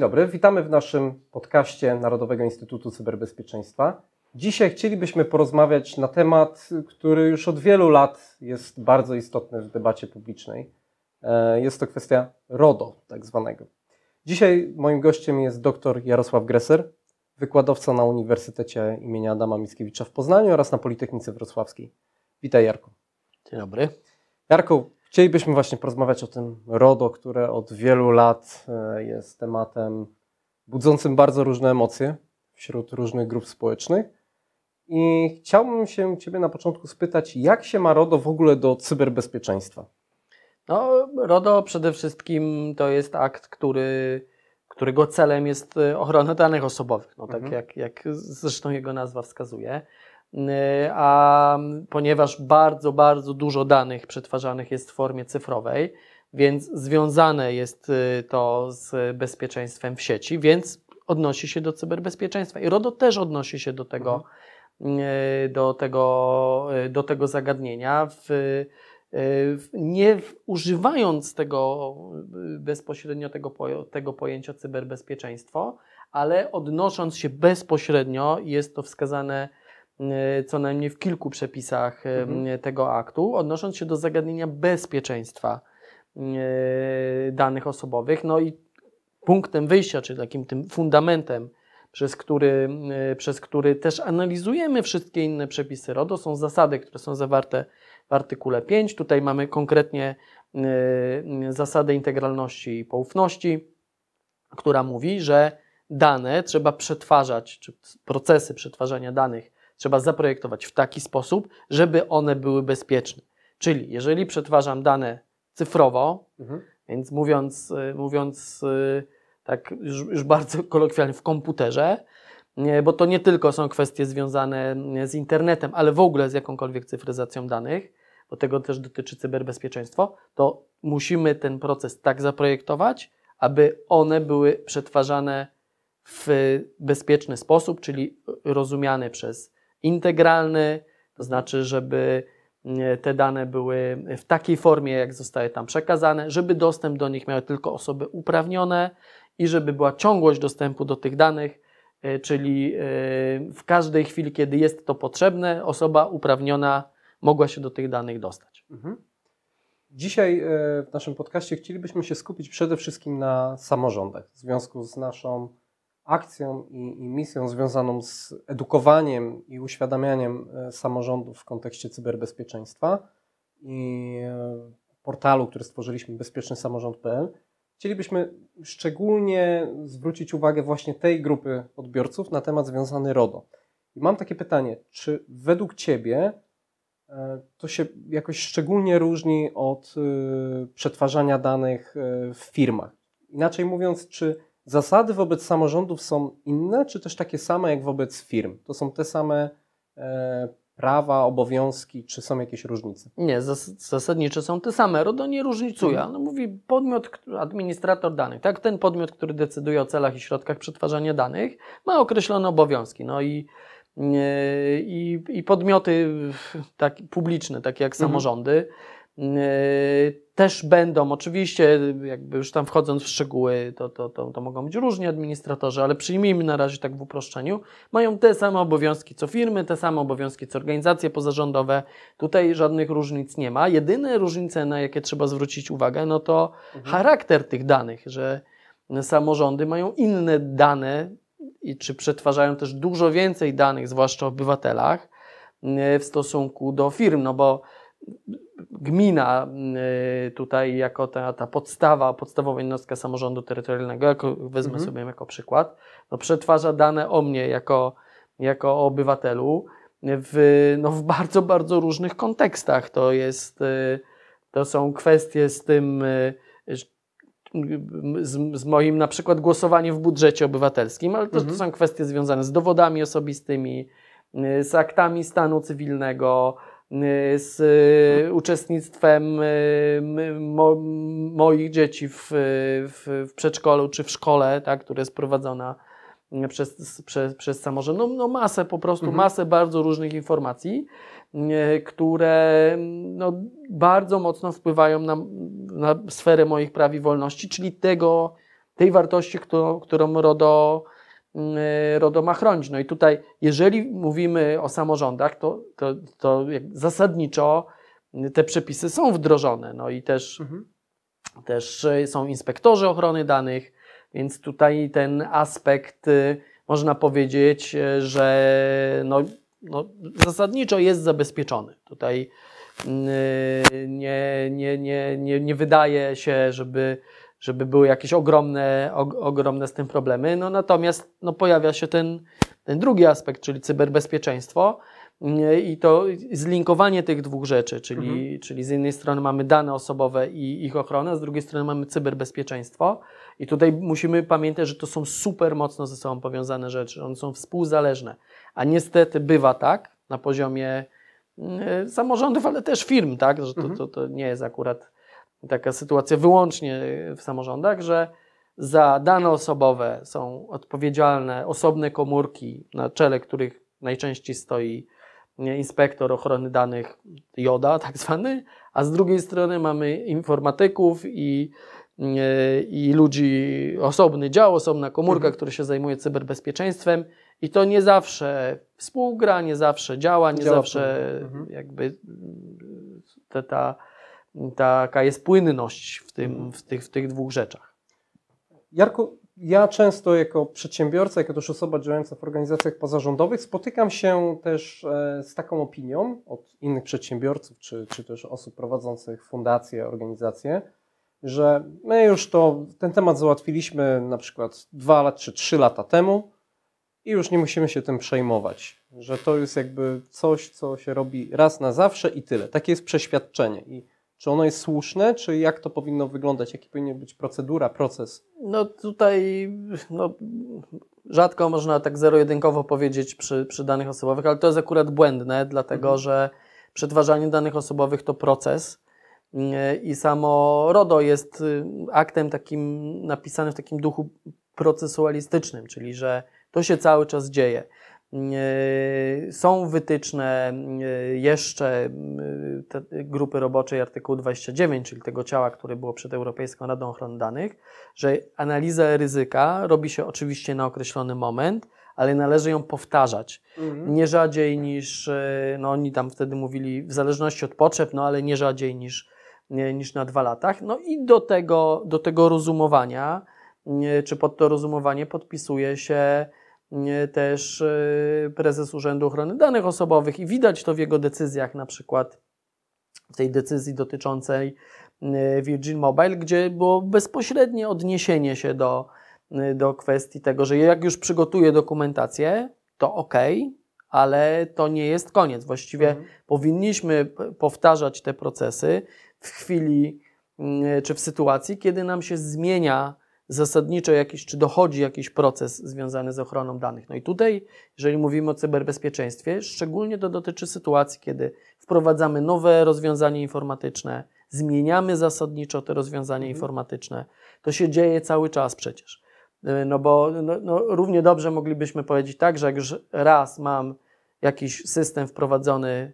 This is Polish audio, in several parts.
Dzień dobry, witamy w naszym podcaście Narodowego Instytutu Cyberbezpieczeństwa. Dzisiaj chcielibyśmy porozmawiać na temat, który już od wielu lat jest bardzo istotny w debacie publicznej. E, jest to kwestia RODO, tak zwanego. Dzisiaj moim gościem jest dr Jarosław Greser, wykładowca na Uniwersytecie im. Adama Mickiewicza w Poznaniu oraz na Politechnice Wrocławskiej. Witaj Jarku. Dzień dobry. Jarku, chcielibyśmy właśnie porozmawiać o tym RODO, które od wielu lat e, jest tematem budzącym bardzo różne emocje wśród różnych grup społecznych. I chciałbym się Ciebie na początku spytać, jak się ma RODO w ogóle do cyberbezpieczeństwa? No, RODO przede wszystkim to jest akt, który, którego celem jest e, ochrona danych osobowych, no, tak mhm. jak, jak zresztą jego nazwa wskazuje. E, a ponieważ bardzo, bardzo dużo danych przetwarzanych jest w formie cyfrowej, więc związane jest e, to z bezpieczeństwem w sieci, więc odnosi się do cyberbezpieczeństwa. I RODO też odnosi się do tego, mhm. do tego, do tego zagadnienia. W, nie używając tego bezpośrednio tego, tego pojęcia cyberbezpieczeństwo, ale odnosząc się bezpośrednio, jest to wskazane co najmniej w kilku przepisach e, mhm. tego aktu, odnosząc się do zagadnienia bezpieczeństwa e, danych osobowych. No i punktem wyjścia, czy takim tym fundamentem, przez który, przez który też analizujemy wszystkie inne przepisy RODO, są zasady, które są zawarte w artykule 5. Tutaj mamy konkretnie zasadę integralności i poufności, która mówi, że dane trzeba przetwarzać, czy procesy przetwarzania danych trzeba zaprojektować w taki sposób, żeby one były bezpieczne. Czyli jeżeli przetwarzam dane cyfrowo, mhm. więc mówiąc, y, mówiąc y, tak już, już bardzo kolokwialnie w komputerze, bo to nie tylko są kwestie związane z internetem, ale w ogóle z jakąkolwiek cyfryzacją danych, bo tego też dotyczy cyberbezpieczeństwo, to musimy ten proces tak zaprojektować, aby one były przetwarzane w bezpieczny sposób, czyli rozumiane przez integralny, to znaczy, żeby te dane były w takiej formie, jak zostaje tam przekazane, żeby dostęp do nich miały tylko osoby uprawnione i żeby była ciągłość dostępu do tych danych, e, czyli e, w każdej chwili, kiedy jest to potrzebne, osoba uprawniona mogła się do tych danych dostać. Mhm. Dzisiaj e, w naszym podcaście chcielibyśmy się skupić przede wszystkim na samorządach w związku z naszą akcją i, i misją związaną z edukowaniem i uświadamianiem e, samorządów w kontekście cyberbezpieczeństwa i e, portalu, który stworzyliśmy, bezpiecznysamorząd.pl. Chcielibyśmy szczególnie zwrócić uwagę właśnie tej grupy odbiorców na temat związany RODO. I mam takie pytanie, czy według Ciebie E, to się jakoś szczególnie różni od przetwarzania danych w firmach. Inaczej mówiąc, czy zasady wobec samorządów są inne, czy też takie same jak wobec firm? To są te same e, prawa, obowiązki, czy są jakieś różnice? Nie, zasadniczo są te same. RODO nie różnicuje. Mhm. No, mówi podmiot, administrator danych. Tak, ten podmiot, który decyduje o celach i środkach przetwarzania danych, ma określone obowiązki. No i i, i podmioty tak, publiczne, takie jak mhm. samorządy, też będą, oczywiście, jakby już tam wchodząc w szczegóły, to, to, to, to mogą być różni administratorzy, ale przyjmijmy na razie tak w uproszczeniu, mają te same obowiązki co firmy, te same obowiązki co organizacje pozarządowe. Tutaj żadnych różnic nie ma. Jedyne różnice, na jakie trzeba zwrócić uwagę, no to mhm. charakter tych danych, że samorządy mają inne dane i czy przetwarzają też dużo więcej danych, zwłaszcza o obywatelach, e, w stosunku do firm, no bo gmina e, tutaj jako ta, ta podstawa, podstawowa jednostka samorządu terytorialnego, jako, wezmę mhm. sobie jako przykład, no przetwarza dane o mnie jako, jako obywatelu w, no w bardzo, bardzo różnych kontekstach. To jest, e, to są kwestie z tym, z, z, moim na przykład głosowaniem w budżecie obywatelskim, ale to, mhm. to są kwestie związane z dowodami osobistymi, y, z aktami stanu cywilnego, y, z mhm. uczestnictwem y, mo, moich dzieci w, w, w, przedszkolu czy w szkole, tak, które jest prowadzona przez, przez, przez samorząd. No, no masę, po prostu mhm. masę bardzo różnych informacji. Które no, bardzo mocno wpływają na, na sferę moich praw i wolności, czyli tego, tej wartości, którą, którą RODO, RODO ma chronić. No i tutaj, jeżeli mówimy o samorządach, to, to, to zasadniczo te przepisy są wdrożone. No i też, mhm. też są inspektorzy ochrony danych, więc tutaj ten aspekt można powiedzieć, że no, no, zasadniczo jest zabezpieczony. Tutaj nie, nie, nie, nie, nie wydaje się, żeby, żeby były jakieś ogromne, ogromne z tym problemy. No, natomiast no, pojawia się ten, ten drugi aspekt, czyli cyberbezpieczeństwo. I to zlinkowanie tych dwóch rzeczy, czyli, mhm. czyli z jednej strony mamy dane osobowe i ich ochronę, a z drugiej strony mamy cyberbezpieczeństwo. I tutaj musimy pamiętać, że to są super mocno ze sobą powiązane rzeczy, one są współzależne. A niestety bywa tak na poziomie y, samorządów, ale też firm, tak, że to, mhm. to, to nie jest akurat taka sytuacja wyłącznie w samorządach, że za dane osobowe są odpowiedzialne osobne komórki, na czele których najczęściej stoi inspektor ochrony danych JODA, tak zwany, a z drugiej strony mamy informatyków i, i ludzi, osobny dział, osobna komórka, mhm. który się zajmuje cyberbezpieczeństwem i to nie zawsze współgra, nie zawsze działa, nie działa zawsze mhm. jakby ta, ta, taka jest płynność w, tym, mhm. w, tych, w tych dwóch rzeczach. Jarku, ja często jako przedsiębiorca, jako też osoba działająca w organizacjach pozarządowych spotykam się też e, z taką opinią od innych przedsiębiorców, czy, czy też osób prowadzących fundacje, organizacje, że my już to, ten temat załatwiliśmy na przykład dwa czy trzy lata temu i już nie musimy się tym przejmować, że to jest jakby coś, co się robi raz na zawsze i tyle. Takie jest przeświadczenie i czy ono jest słuszne, czy jak to powinno wyglądać? Jaki powinien być procedura, proces? No tutaj no, rzadko można tak zero-jedynkowo powiedzieć przy, przy danych osobowych, ale to jest akurat błędne, dlatego mhm. że przetwarzanie danych osobowych to proces i samo RODO jest y, aktem takim napisanym w takim duchu procesualistycznym, czyli że to się cały czas dzieje. E, są wytyczne e, jeszcze e, grupy roboczej artykułu 29, czyli tego ciała, które było przed Europejską Radą Ochrony Danych, że analiza ryzyka robi się oczywiście na określony moment, ale należy ją powtarzać. Mhm. Nie rzadziej niż, no oni tam wtedy mówili, w zależności od potrzeb, no ale nie rzadziej niż, niż na dwa latach. No i do tego, do tego rozumowania, czy pod to rozumowanie podpisuje się też e, prezes Urzędu Ochrony Danych Osobowych i widać to w jego decyzjach, na przykład w tej decyzji dotyczącej e, Virgin Mobile, gdzie było bezpośrednie odniesienie się do, e, do kwestii tego, że jak już przygotuje dokumentację, to ok, ale to nie jest koniec. Właściwie mhm. powinniśmy powtarzać te procesy w chwili czy w sytuacji, kiedy nam się zmienia zasadniczo jakiś, czy dochodzi jakiś proces związany z ochroną danych. No i tutaj, jeżeli mówimy o cyberbezpieczeństwie, szczególnie to dotyczy sytuacji, kiedy wprowadzamy nowe rozwiązanie informatyczne, zmieniamy zasadniczo te rozwiązania mhm. informatyczne. To się dzieje cały czas przecież. Y, no bo no, no, równie dobrze moglibyśmy powiedzieć tak, że jak już raz mam jakiś system wprowadzony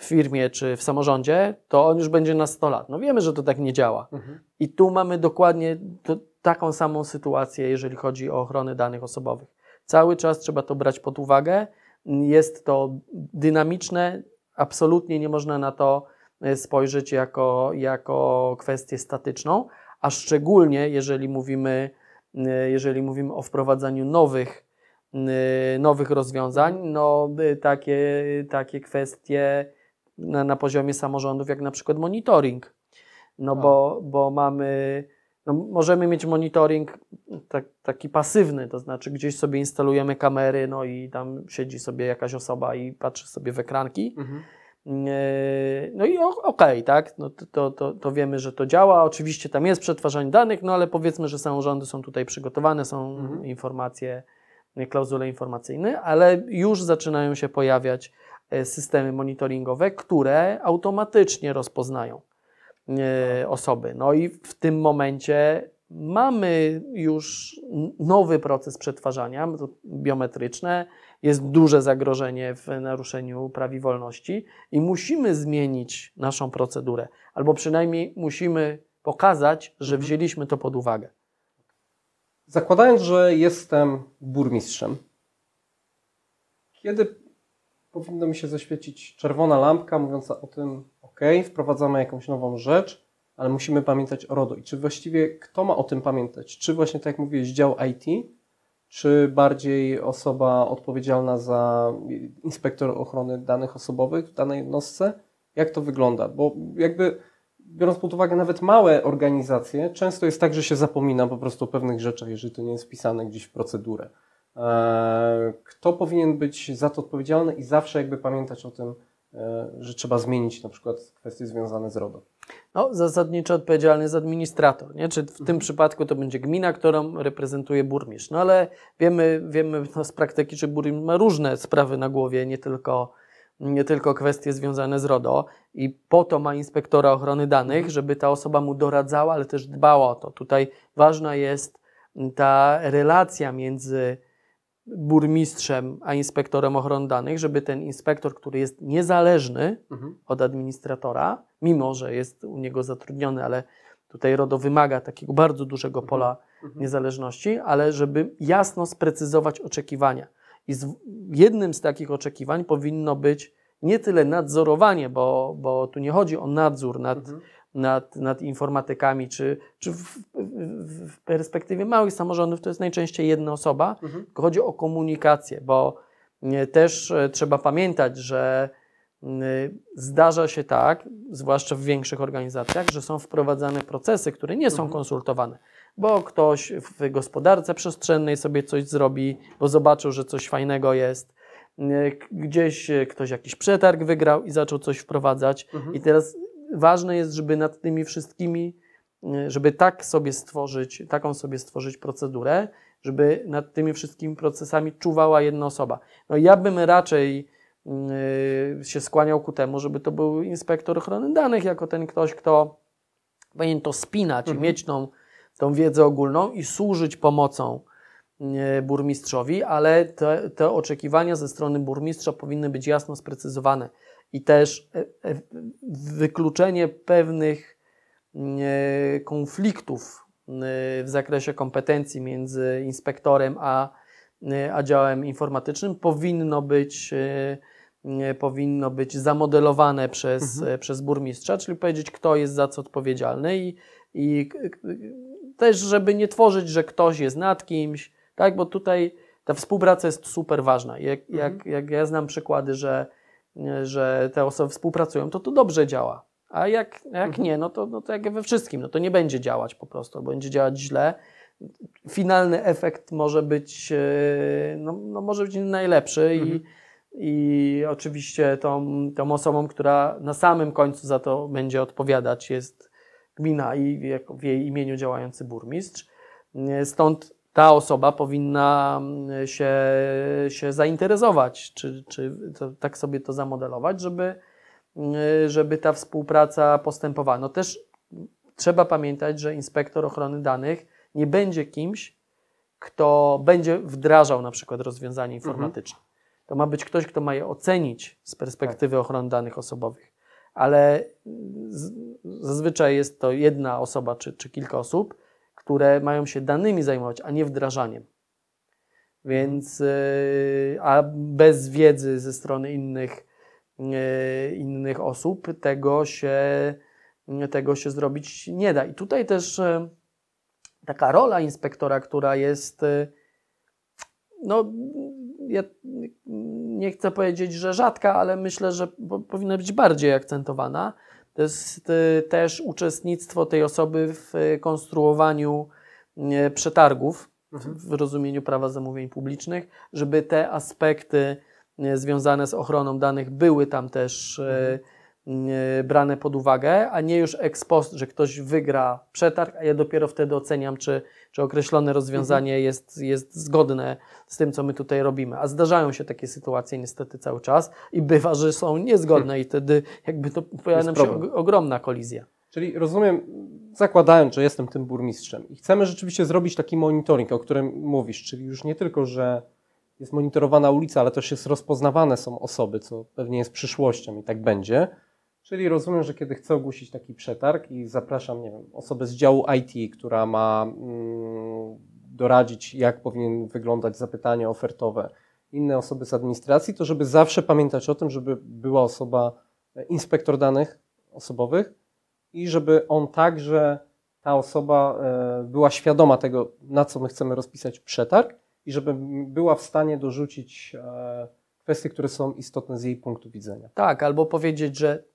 w firmie czy w samorządzie, to on już będzie na 100 lat. No wiemy, że to tak nie działa. Mhm. I tu mamy dokładnie to, taką samą sytuację, jeżeli chodzi o ochronę danych osobowych. Cały czas trzeba to brać pod uwagę. Jest to dynamiczne, absolutnie nie można na to e, spojrzeć jako, jako kwestię statyczną, a szczególnie jeżeli mówimy, e, jeżeli mówimy o wprowadzaniu nowych, e, nowych rozwiązań, no takie, takie kwestie na, na poziomie samorządów, jak na przykład monitoring. No bo, bo mamy no, możemy mieć monitoring tak, taki pasywny, to znaczy gdzieś sobie instalujemy kamery, no i tam siedzi sobie jakaś osoba i patrzy sobie w ekranki. Mhm. E, no i okej, okay, tak, no to, to, to wiemy, że to działa. Oczywiście tam jest przetwarzanie danych, no ale powiedzmy, że samorządy są tutaj przygotowane, są mhm. informacje, klauzule informacyjne, ale już zaczynają się pojawiać systemy monitoringowe, które automatycznie rozpoznają E, osoby. No i w tym momencie mamy już nowy proces przetwarzania biometryczne, jest duże zagrożenie w naruszeniu praw i wolności i musimy zmienić naszą procedurę, albo przynajmniej musimy pokazać, że mhm. wzięliśmy to pod uwagę. zakładając, że jestem burmistrzem, kiedy powinno mi się zaświecić czerwona lampka mówiąca o tym, ok, wprowadzamy jakąś nową rzecz, ale musimy pamiętać o RODO. I czy właściwie kto ma o tym pamiętać? Czy właśnie tak jak mówiłeś, dział IT, czy bardziej osoba odpowiedzialna za inspektor ochrony danych osobowych w danej jednostce? Jak to wygląda? Bo jakby biorąc pod uwagę nawet małe organizacje, często jest tak, że się zapomina po prostu o pewnych rzeczach, jeżeli to nie jest wpisane gdzieś w procedurę. E, kto powinien być za to odpowiedzialny i zawsze jakby pamiętać o tym, e, że trzeba zmienić na przykład kwestie związane z RODO? No, zasadniczo odpowiedzialny jest administrator, nie? Czy w tym Mhm. przypadku to będzie gmina, którą reprezentuje burmistrz. No ale wiemy, wiemy no, z praktyki, że burmistrz ma różne sprawy na głowie, nie tylko, nie tylko kwestie związane z RODO i po to ma inspektora ochrony danych, Mhm. żeby ta osoba mu doradzała, ale też dbała o to. Tutaj ważna jest ta relacja między burmistrzem a inspektorem ochrony danych, żeby ten inspektor, który jest niezależny, Mhm. od administratora, mimo że jest u niego zatrudniony, ale tutaj RODO wymaga takiego bardzo dużego pola Mhm. niezależności, ale żeby jasno sprecyzować oczekiwania. I z, jednym z takich oczekiwań powinno być nie tyle nadzorowanie, bo, bo tu nie chodzi o nadzór nad, Mhm. Nad, nad informatykami, czy, czy w, w, w perspektywie małych samorządów to jest najczęściej jedna osoba, Mhm. tylko chodzi o komunikację, bo nie, też e, trzeba pamiętać, że mm, zdarza się tak, zwłaszcza w większych organizacjach, że są wprowadzane procesy, które nie są Mhm. konsultowane, bo ktoś w gospodarce przestrzennej sobie coś zrobi, bo zobaczył, że coś fajnego jest. Gdzieś e, ktoś jakiś przetarg wygrał i zaczął coś wprowadzać. Mhm. I teraz ważne jest, żeby nad tymi wszystkimi, y, żeby tak sobie stworzyć, taką sobie stworzyć procedurę, żeby nad tymi wszystkimi procesami czuwała jedna osoba. No ja bym raczej y, się skłaniał ku temu, żeby to był inspektor ochrony danych, jako ten ktoś, kto powinien to spinać i Mhm. mieć tą, tą wiedzę ogólną i służyć pomocą y, burmistrzowi, ale te, te oczekiwania ze strony burmistrza powinny być jasno sprecyzowane i też e, e, wykluczenie pewnych e, konfliktów w zakresie kompetencji między inspektorem a, a działem informatycznym powinno być, powinno być zamodelowane przez, Mhm. przez burmistrza, czyli powiedzieć, kto jest za co odpowiedzialny i, i też, żeby nie tworzyć, że ktoś jest nad kimś, tak, bo tutaj ta współpraca jest super ważna. Jak, jak, Mhm. jak ja znam przykłady, że że te osoby współpracują, to to dobrze działa. A jak, jak Mhm. nie, no to, no to jak we wszystkim, no to nie będzie działać po prostu, będzie działać źle. Finalny efekt może być, e, no, no może być najlepszy i, Mhm. i oczywiście tą, tą osobą, która na samym końcu za to będzie odpowiadać jest gmina i w jej imieniu działający burmistrz. E, Stąd ta osoba powinna mm, się, się zainteresować, czy, czy to, tak sobie to zamodelować, żeby, mm, żeby ta współpraca postępowała. No też trzeba pamiętać, że inspektor ochrony danych nie będzie kimś, kto będzie wdrażał na przykład rozwiązanie informatyczne. To ma być ktoś, kto ma je ocenić z perspektywy ochrony danych osobowych. Ale z, zazwyczaj jest to jedna osoba czy, czy kilka osób, które mają się danymi zajmować, a nie wdrażaniem. Więc, yy, a bez wiedzy ze strony innych, yy, innych osób tego się, tego się zrobić nie da. I tutaj też yy, taka rola inspektora, która jest, no, ja nie chcę powiedzieć, że rzadka, ale myślę, że po- powinna być bardziej akcentowana. To jest y, też uczestnictwo tej osoby w y, konstruowaniu y, przetargów Mhm. w rozumieniu prawa zamówień publicznych, żeby te aspekty związane z ochroną danych były tam też y, brane pod uwagę, a nie już ex post, że ktoś wygra przetarg, a ja dopiero wtedy oceniam, czy, czy określone rozwiązanie jest, jest zgodne z tym, co my tutaj robimy. A zdarzają się takie sytuacje niestety cały czas i bywa, że są niezgodne i wtedy jakby to pojawia nam się problem. ogromna kolizja. Czyli rozumiem, zakładając, że jestem tym burmistrzem i chcemy rzeczywiście zrobić taki monitoring, o którym mówisz, czyli już nie tylko, że jest monitorowana ulica, ale też jest rozpoznawane są osoby, co pewnie jest przyszłością i tak będzie. Czyli rozumiem, że kiedy chcę ogłosić taki przetarg i zapraszam, nie wiem, osobę z działu IT, która ma mm, doradzić, jak powinien wyglądać zapytanie ofertowe, inne osoby z administracji, to żeby zawsze pamiętać o tym, żeby była osoba, e, inspektor danych osobowych i żeby on także, ta osoba e, była świadoma tego, na co my chcemy rozpisać przetarg i żeby była w stanie dorzucić e, kwestie, które są istotne z jej punktu widzenia. Tak, albo powiedzieć, że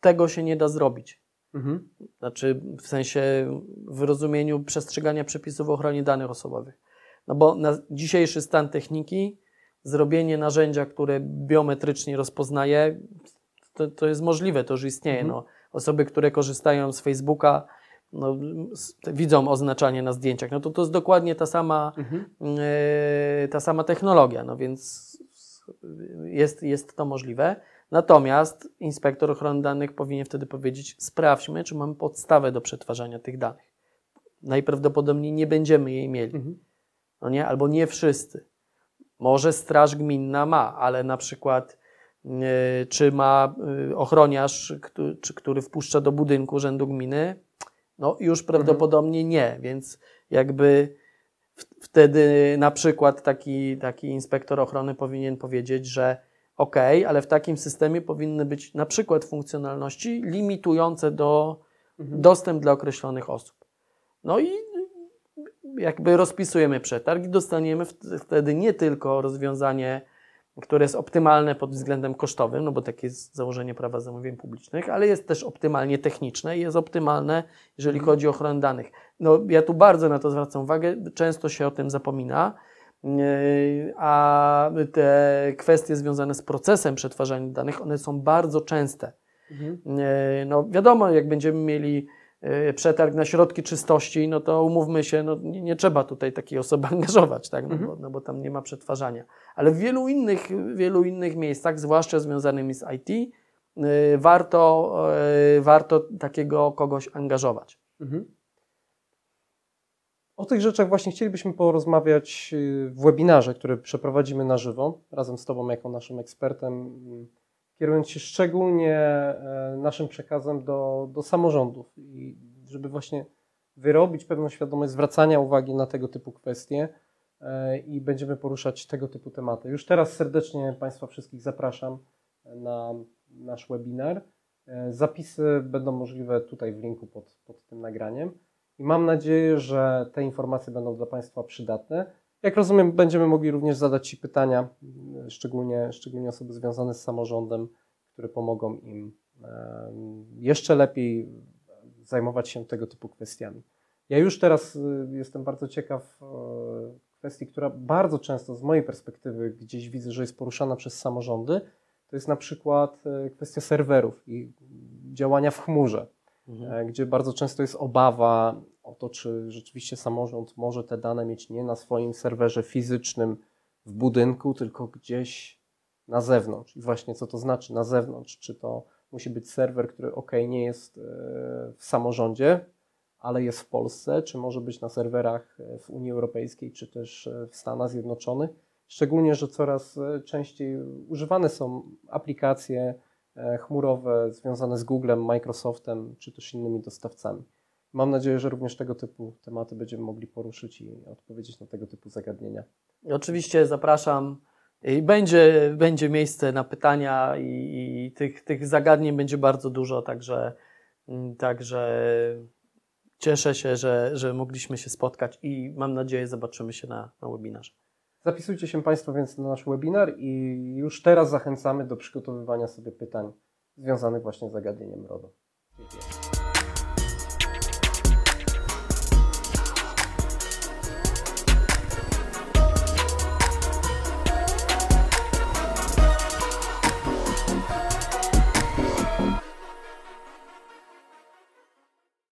tego się nie da zrobić. Mhm. Znaczy w sensie w rozumieniu przestrzegania przepisów o ochronie danych osobowych. No bo na dzisiejszy stan techniki, zrobienie narzędzia, które biometrycznie rozpoznaje, to, to jest możliwe, to już istnieje. Mhm. No, osoby, które korzystają z Facebooka, no, widzą oznaczanie na zdjęciach. No to to jest dokładnie ta sama, Mhm. e, ta sama technologia, no więc jest, jest to możliwe. Natomiast inspektor ochrony danych powinien wtedy powiedzieć: sprawdźmy, czy mamy podstawę do przetwarzania tych danych. Najprawdopodobniej nie będziemy jej mieli, Mhm. no nie? albo nie wszyscy. Może Straż Gminna ma, ale na przykład e, czy ma e, ochroniarz, który, czy, który wpuszcza do budynku urzędu gminy? No już prawdopodobnie nie, więc jakby w- wtedy na przykład taki, taki inspektor ochrony powinien powiedzieć, że OK, ale w takim systemie powinny być na przykład funkcjonalności limitujące do Mhm. dostęp dla określonych osób. No i jakby rozpisujemy przetarg i dostaniemy wt- wtedy nie tylko rozwiązanie, które jest optymalne pod względem kosztowym, no bo takie jest założenie prawa zamówień publicznych, ale jest też optymalnie techniczne i jest optymalne, jeżeli chodzi o ochronę danych. No ja tu bardzo na to zwracam uwagę, często się o tym zapomina, a te kwestie związane z procesem przetwarzania danych, one są bardzo częste. Mhm. No wiadomo, jak będziemy mieli e, przetarg na środki czystości, no to umówmy się, no nie, nie trzeba tutaj takiej osoby angażować, tak? no, Mhm. bo, no bo tam nie ma przetwarzania. Ale w wielu innych, wielu innych miejscach, zwłaszcza związanymi z IT, e, warto, e, warto takiego kogoś angażować. Mhm. O tych rzeczach właśnie chcielibyśmy porozmawiać y, w webinarze, który przeprowadzimy na żywo, razem z Tobą jako naszym ekspertem, mm, kierując się szczególnie e, naszym przekazem do, do samorządów i żeby właśnie wyrobić pewną świadomość zwracania uwagi na tego typu kwestie e, i będziemy poruszać tego typu tematy. Już teraz serdecznie Państwa wszystkich zapraszam na nasz webinar. E, Zapisy będą możliwe tutaj w linku pod, pod tym nagraniem. I mam nadzieję, że te informacje będą dla Państwa przydatne. Jak rozumiem, będziemy mogli również zadać Ci pytania, m, szczególnie, szczególnie osoby związane z samorządem, które pomogą im jeszcze lepiej zajmować się tego typu kwestiami. Ja już teraz y, jestem bardzo ciekaw kwestii, która bardzo często z mojej perspektywy gdzieś widzę, że jest poruszana przez samorządy. To jest na przykład e, kwestia serwerów i działania w chmurze e, gdzie bardzo często jest obawa o to, czy rzeczywiście samorząd może te dane mieć nie na swoim serwerze fizycznym w budynku, tylko gdzieś na zewnątrz. I właśnie co to znaczy na zewnątrz? Czy to musi być serwer, który ok, nie jest e, w samorządzie, ale jest w Polsce, czy może być na serwerach e, w Unii Europejskiej, czy też w Stanach Zjednoczonych? Szczególnie, że coraz częściej używane są aplikacje chmurowe związane z Googlem, Microsoftem czy też innymi dostawcami. Mam nadzieję, że również tego typu tematy będziemy mogli poruszyć i odpowiedzieć na tego typu zagadnienia. Oczywiście zapraszam. I będzie, będzie miejsce na pytania i, i tych, tych zagadnień będzie bardzo dużo, także, mm, także cieszę się, że, że mogliśmy się spotkać i mam nadzieję zobaczymy się na, na webinarze. Zapisujcie się Państwo więc na nasz webinar i już teraz zachęcamy do przygotowywania sobie pytań związanych właśnie z zagadnieniem RODO. Dziękuję.